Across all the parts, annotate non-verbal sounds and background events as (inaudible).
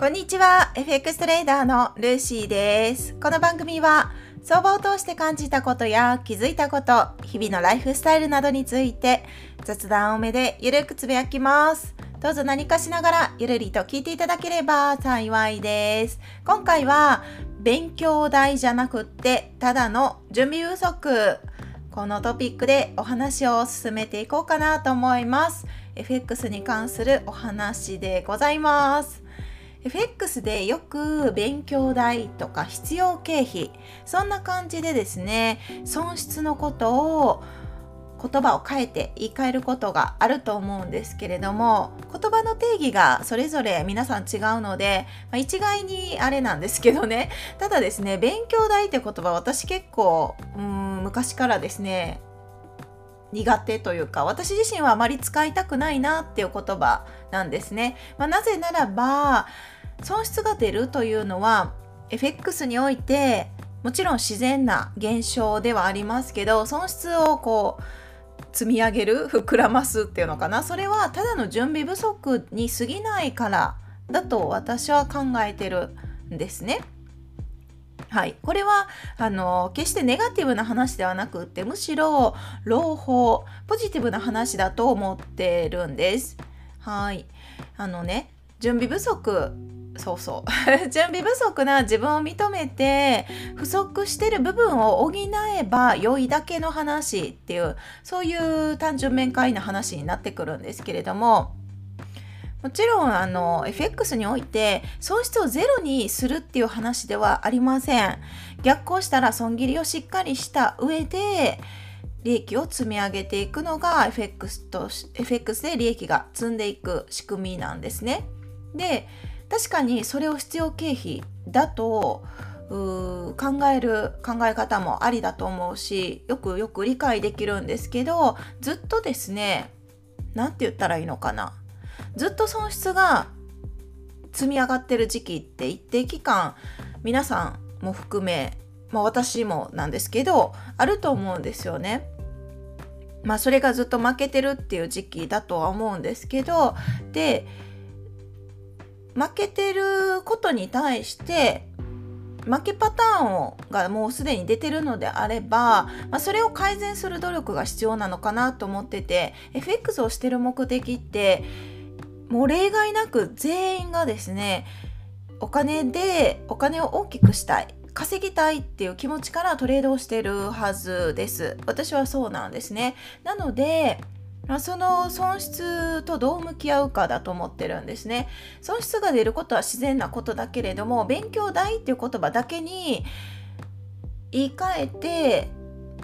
こんにちは。FX トレーダーのルーシーです。この番組は相場を通して感じたことや気づいたこと日々のライフスタイルなどについて雑談多めでゆるくつぶやきます。どうぞ何かしながらゆるりと聞いていただければ幸いです。今回は勉強代じゃなくってただの準備不足このトピックでお話を進めていこうかなと思います。FX に関するお話でございます。FX でよく勉強代とか必要経費そんな感じでですね損失のことを言葉を変えて言い換えることがあると思うんですけれども言葉の定義がそれぞれ皆さん違うので、まあ、一概にあれなんですけどね。ただですね勉強代って言葉私結構うん昔からですね苦手というか私自身はあまり使いたくないなっていう言葉なんですね。まあ、なぜならば損失が出るというのは FX においてもちろん自然な現象ではありますけど損失をこう積み上げる膨らますっていうのかなそれはただの準備不足に過ぎないからだと私は考えてるんですね。はい、これはあの決してネガティブな話ではなくってむしろ朗報ポジティブな話だと思ってるんです。はい。あのね準備不足そうそう。(laughs) 準備不足な自分を認めて不足してる部分を補えば良いだけの話っていうそういう単純明快な話になってくるんですけれどももちろんあの FX において損失をゼロにするっていう話ではありません。逆行したら損切りをしっかりした上で利益を積み上げていくのが FX, と FX で利益が積んでいく仕組みなんですね。で確かにそれを必要経費だと考える考え方もありだと思うしよくよく理解できるんですけどずっとですね何て言ったらいいのかな。ずっと損失が積み上がってる時期って一定期間皆さんも含め、まあ、私もなんですけどあると思うんですよね。まあそれがずっと負けてるっていう時期だとは思うんですけどで負けてることに対して負けパターンをがもうすでに出てるのであれば、まあ、それを改善する努力が必要なのかなと思ってて FX をしてる目的ってもう例外なく全員がですねお金でお金を大きくしたい稼ぎたいっていう気持ちからトレードをしてるはずです。私はそうなんですね。なのでその損失とどう向き合うかだと思ってるんですね。損失が出ることは自然なことだけれども勉強代っていう言葉だけに言い換えて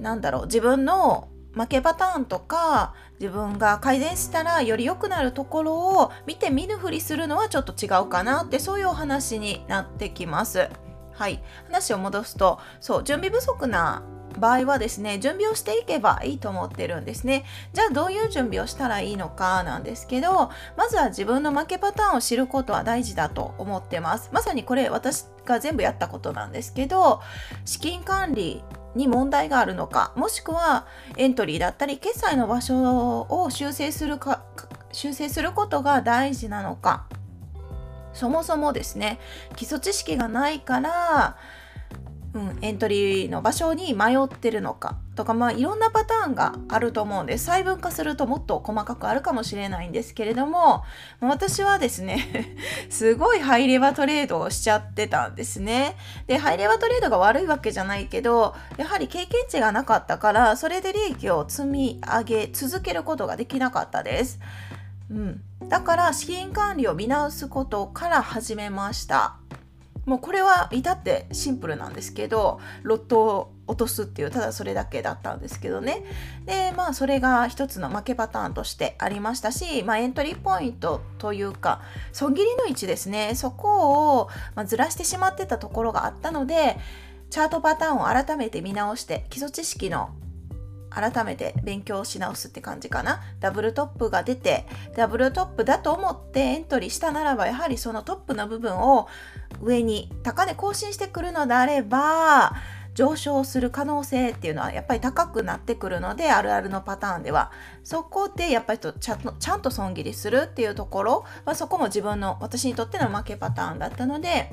なんだろう自分の負けパターンとか自分が改善したらより良くなるところを見て見ぬふりするのはちょっと違うかなってそういうお話になってきます。はい、話を戻すとそう準備不足な場合はですね準備をしていけばいいと思ってるんですね。じゃあどういう準備をしたらいいのかなんですけどまずは自分の負けパターンを知ることは大事だと思ってます。まさにこれ私が全部やったことなんですけど資金管理に問題があるのかもしくはエントリーだったり決済の場所を修正するか修正することが大事なのか。そもそもですね基礎知識がないからうん、エントリーの場所に迷ってるのかとか、まあ、いろんなパターンがあると思うんで細分化するともっと細かくあるかもしれないんですけれども私はですね (laughs) すごいハイレバトレードをしちゃってたんですね。でハイレバトレードが悪いわけじゃないけどやはり経験値がなかったからそれで利益を積み上げ続けることができなかったです、うん、だから資金管理を見直すことから始めました。もうこれは至ってシンプルなんですけどロットを落とすっていうただそれだけだったんですけどね。でまあそれが一つの負けパターンとしてありましたし、まあ、エントリーポイントというか損切りの位置ですね。そこを、まずらしてしまってたところがあったのでチャートパターンを改めて見直して基礎知識の改めて勉強し直すって感じかな。ダブルトップが出てダブルトップだと思ってエントリーしたならばやはりそのトップの部分を上に高値更新してくるのであれば上昇する可能性っていうのはやっぱり高くなってくるのであるあるのパターンでは。そこでやっぱりちゃんとちゃんと損切りするっていうところ、まあ、そこも自分の私にとっての負けパターンだったので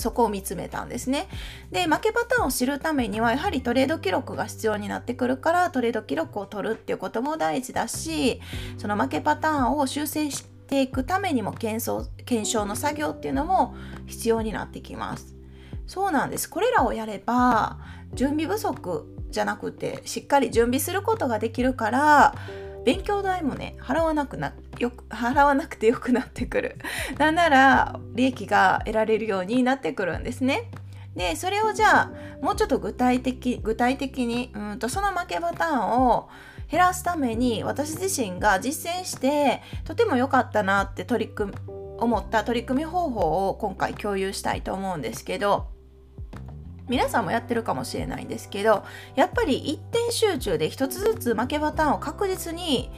そこを見つめたんですね。で、負けパターンを知るためには、やはりトレード記録が必要になってくるから、トレード記録を取るっていうことも大事だし、その負けパターンを修正していくためにも検証検証の作業っていうのも必要になってきます。そうなんです。これらをやれば、準備不足じゃなくて、しっかり準備することができるから、勉強代もね払わなくなよく (laughs) 払わなくてよくなってくる。(laughs) なんなら利益が得られるようになってくるんですね。でそれをじゃあもうちょっと具体的具体的にうんとその負けパターンを減らすために私自身が実践してとても良かったなって取り組思った取り組み方法を今回共有したいと思うんですけど皆さんもやってるかもしれないんですけどやっぱり一点集中で一つずつ負けパターンを確実に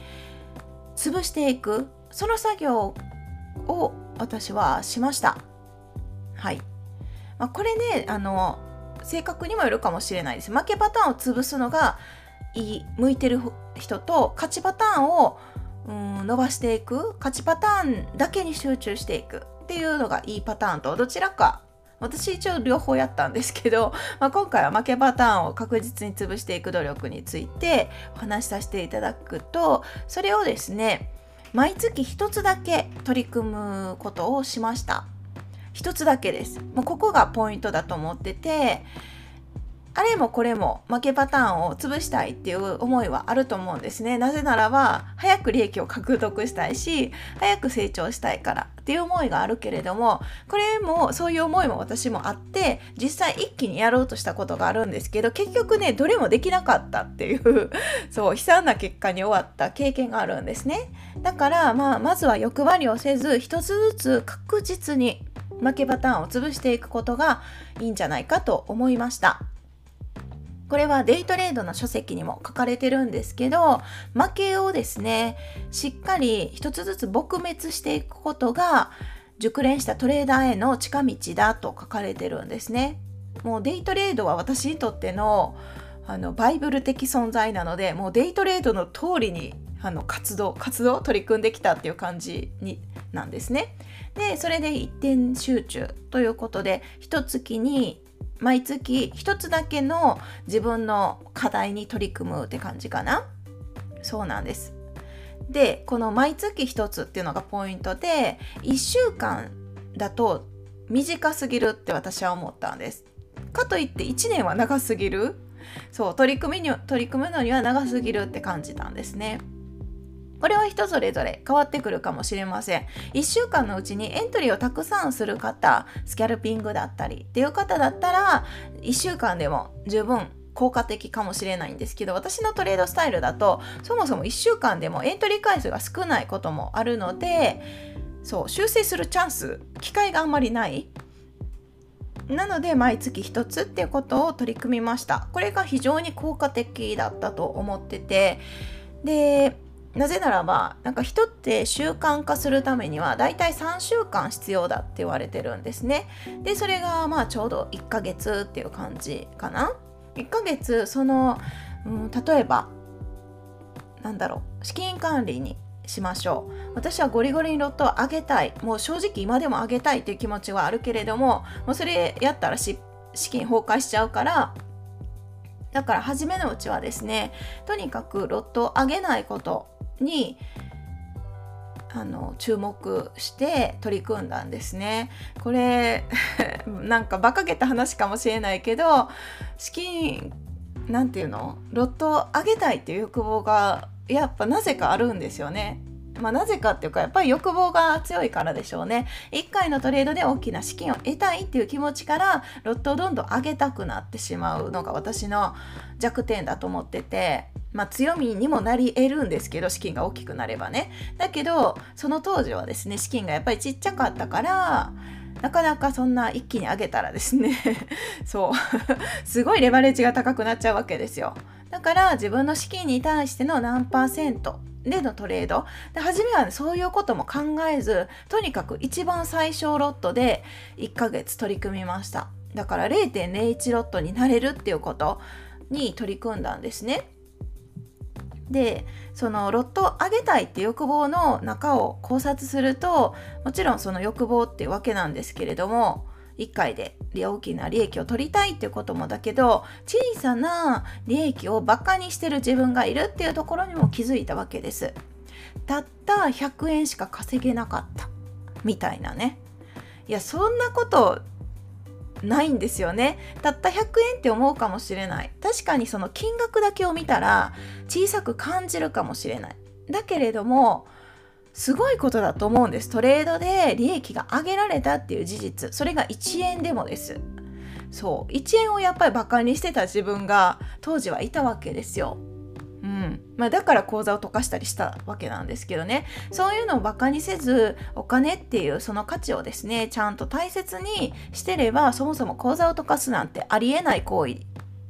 潰していくその作業を私はしました。はい、まあ、これねあの性格にもよるかもしれないです。負けパターンを潰すのがいい向いてる人と勝ちパターンをうん伸ばしていく勝ちパターンだけに集中していくっていうのがいいパターンとどちらか私一応両方やったんですけど、(laughs) まあ、今回は負けパターンを確実に潰していく努力についてお話しさせていただくとそれをですね毎月一つだけ取り組むことをしました。一つだけです。もうここがポイントだと思っててあれもこれも負けパターンを潰したいっていう思いはあると思うんですね。なぜならば、早く利益を獲得したいし、早く成長したいからっていう思いがあるけれども、これもそういう思いも私もあって、実際一気にやろうとしたことがあるんですけど、結局ね、どれもできなかったっていう (laughs) そう、悲惨な結果に終わった経験があるんですね。だから、まあ、まずは欲張りをせず、一つずつ確実に負けパターンを潰していくことがいいんじゃないかと思いました。これはデイトレードの書籍にも書かれてるんですけど負けをですねしっかり一つずつ撲滅していくことが熟練したトレーダーへの近道だと書かれてるんですね。もうデイトレードは私にとってのあのバイブル的存在なのでもうデイトレードの通りにあの活動活動取り組んできたっていう感じになんですね。でそれで一点集中ということで一月に毎月一つだけの自分の課題に取り組むって感じかな。そうなんです。でこの毎月一つっていうのがポイントで1週間だと短すぎるって私は思ったんです。かといって1年は長すぎる。そう取り組みに取り組むのには長すぎるって感じたんですね。これは人それぞれ変わってくるかもしれません。1週間のうちにエントリーをたくさんする方、スキャルピングだったりっていう方だったら、1週間でも十分効果的かもしれないんですけど私のトレードスタイルだとそもそも1週間でもエントリー回数が少ないこともあるのでそう修正するチャンス機会があんまりない。なので毎月1つっていうことを取り組みました。これが非常に効果的だったと思ってて。でなぜならばなんか人って習慣化するためにはだいたい3週間必要だって言われてるんですね。でそれがまあちょうど1ヶ月っていう感じかな。1ヶ月その、うん、例えばなんだろう資金管理にしましょう。私はゴリゴリにロットを上げたい。もう正直今でも上げたいっていう気持ちはあるけれどももうそれやったら資金崩壊しちゃうから。だから初めのうちはですねとにかくロットを上げないこと。にあの注目して取り組んだんですね。これ (laughs) なんか馬鹿げた話かもしれないけど資金なんていうの？ロットを上げたいっていう欲望がやっぱなぜかあるんですよね。まあ、なぜかっていうかやっぱり欲望が強いからでしょうね1回のトレードで大きな資金を得たいっていう気持ちからロットをどんどん上げたくなってしまうのが私の弱点だと思っててまあ、強みにもなり得るんですけど資金が大きくなればね。だけどその当時はですね資金がやっぱりちっちゃかったからなかなかそんな一気に上げたらですね (laughs) そうすごいレバレッジが高くなっちゃうわけですよ。だから自分の資金に対しての何パーセントでのトレード。で初めは、ね、そういうことも考えずとにかく一番最小ロットで1ヶ月取り組みました。だから0.01ロットになれるっていうことに取り組んだんですね。でそのロットを上げたいって欲望の中を考察するともちろんその欲望っていうわけなんですけれども1回で大きな利益を取りたいっていうこともだけど小さな利益をバカにしてる自分がいるっていうところにも気づいたわけです。たった100円しか稼げなかったみたいなね。いやそんなことないんですよね。たった100円って思うかもしれない。確かにその金額だけを見たら小さく感じるかもしれない。だけれどもすごいことだと思うんです。トレードで利益が上げられたっていう事実。それが1円でもです。そう。1円をやっぱりバカにしてた自分が当時はいたわけですよ。うん。まあ、だから口座を溶かしたりしたわけなんですけどね。そういうのをバカにせずお金っていうその価値をですねちゃんと大切にしてればそもそも口座を溶かすなんてありえない行為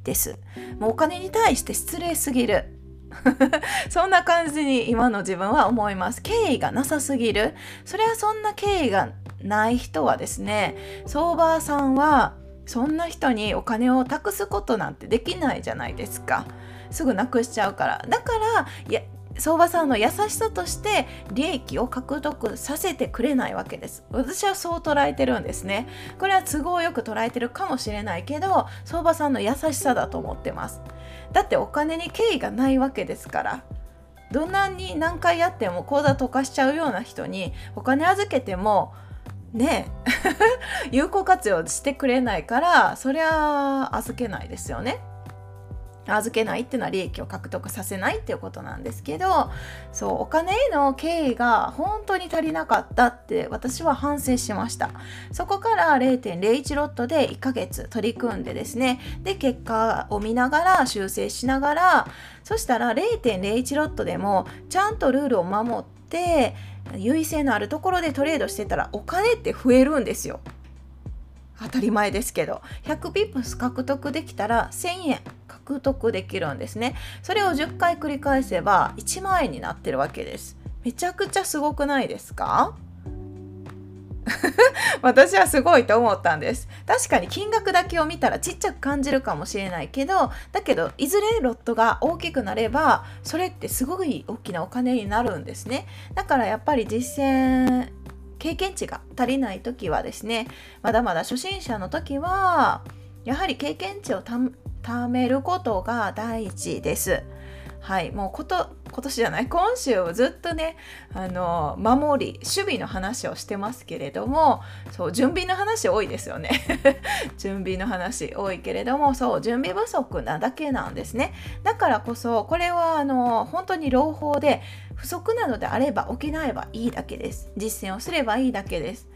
です。もうお金に対して失礼すぎる。(laughs) そんな感じに今の自分は思います。敬意がなさすぎる。それはそんな敬意がない人はですね相場さんはそんな人にお金を託すことなんてできないじゃないですか。すぐなくしちゃうから。だからいや相場さんの優しさとして利益を獲得させてくれないわけです。私はそう捉えてるんですね。これは都合よく捉えてるかもしれないけど相場さんの優しさだと思ってます。だってお金に敬意がないわけですから。どんなに何回やっても口座溶かしちゃうような人にお金預けてもね (laughs) 有効活用してくれないからそりゃ預けないですよね。預けないっていうのは利益を獲得させないっていうことなんですけどそうお金への敬意が本当に足りなかったって私は反省しました。そこから0.01ロットで1ヶ月取り組んでですね。で結果を見ながら修正しながらそしたら0.01ロットでもちゃんとルールを守って優位性のあるところでトレードしてたらお金って増えるんですよ。当たり前ですけど。100ピップス獲得できたら1000円獲得できるんですね。それを10回繰り返せば1万円になってるわけです。めちゃくちゃすごくないですか？(laughs) 私はすごいと思ったんです。確かに金額だけを見たらちっちゃく感じるかもしれないけどだけどいずれロットが大きくなればそれってすごい大きなお金になるんですね。だからやっぱり実践経験値が足りない時はですねまだまだ初心者の時はやはり経験値を貯めることが大事です。はい、もうこと今年じゃない今週ずっとねあの守り守備の話をしてますけれどもそう準備の話多いですよね。(laughs) 準備の話多いけれどもそう準備不足なだけなんですね。だからこそこれはあの本当に朗報で不足なのであれば補えばいいだけです。実践をすればいいだけです。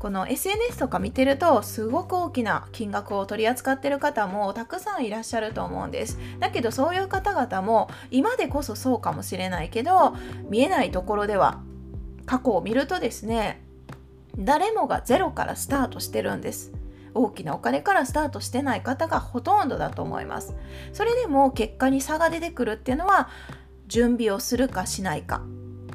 この SNS とか見てるとすごく大きな金額を取り扱ってる方もたくさんいらっしゃると思うんです。だけどそういう方々も今でこそそうかもしれないけど見えないところでは過去を見るとですね誰もがゼロからスタートしてるんです。大きなお金からスタートしてない方がほとんどだと思います。それでも結果に差が出てくるっていうのは準備をするかしないか。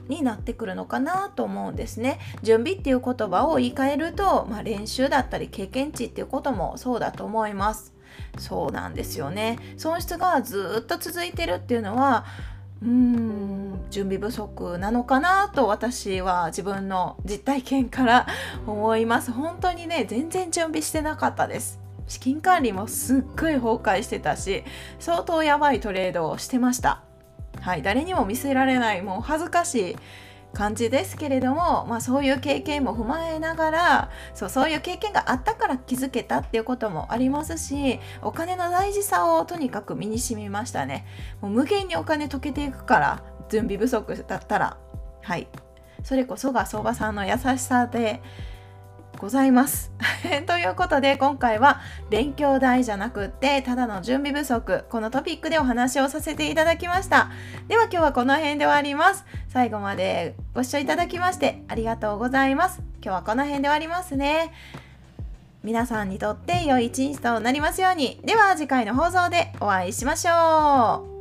になってくるのかなと思うんですね。準備っていう言葉を言い換えると、まあ、練習だったり経験値っていうこともそうだと思います。そうなんですよね。損失がずっと続いてるっていうのはうーん準備不足なのかなと私は自分の実体験から思います本当にね全然準備してなかったです資金管理もすっごい崩壊してたし相当やばいトレードをしてましたはい、誰にも見せられないもう恥ずかしい感じですけれども、まあ、そういう経験も踏まえながらそうそういう経験があったから気づけたっていうこともありますしお金の大事さをとにかく身にしみましたね。もう無限にお金溶けていくから準備不足だったら。はい。それこそが相場さんの優しさでございます。(laughs) ということで今回は勉強代じゃなくってただの準備不足このトピックでお話をさせていただきました。では今日はこの辺で終わります。最後までご視聴いただきましてありがとうございます。今日はこの辺で終わりますね。皆さんにとって良い一日となりますように。では次回の放送でお会いしましょう。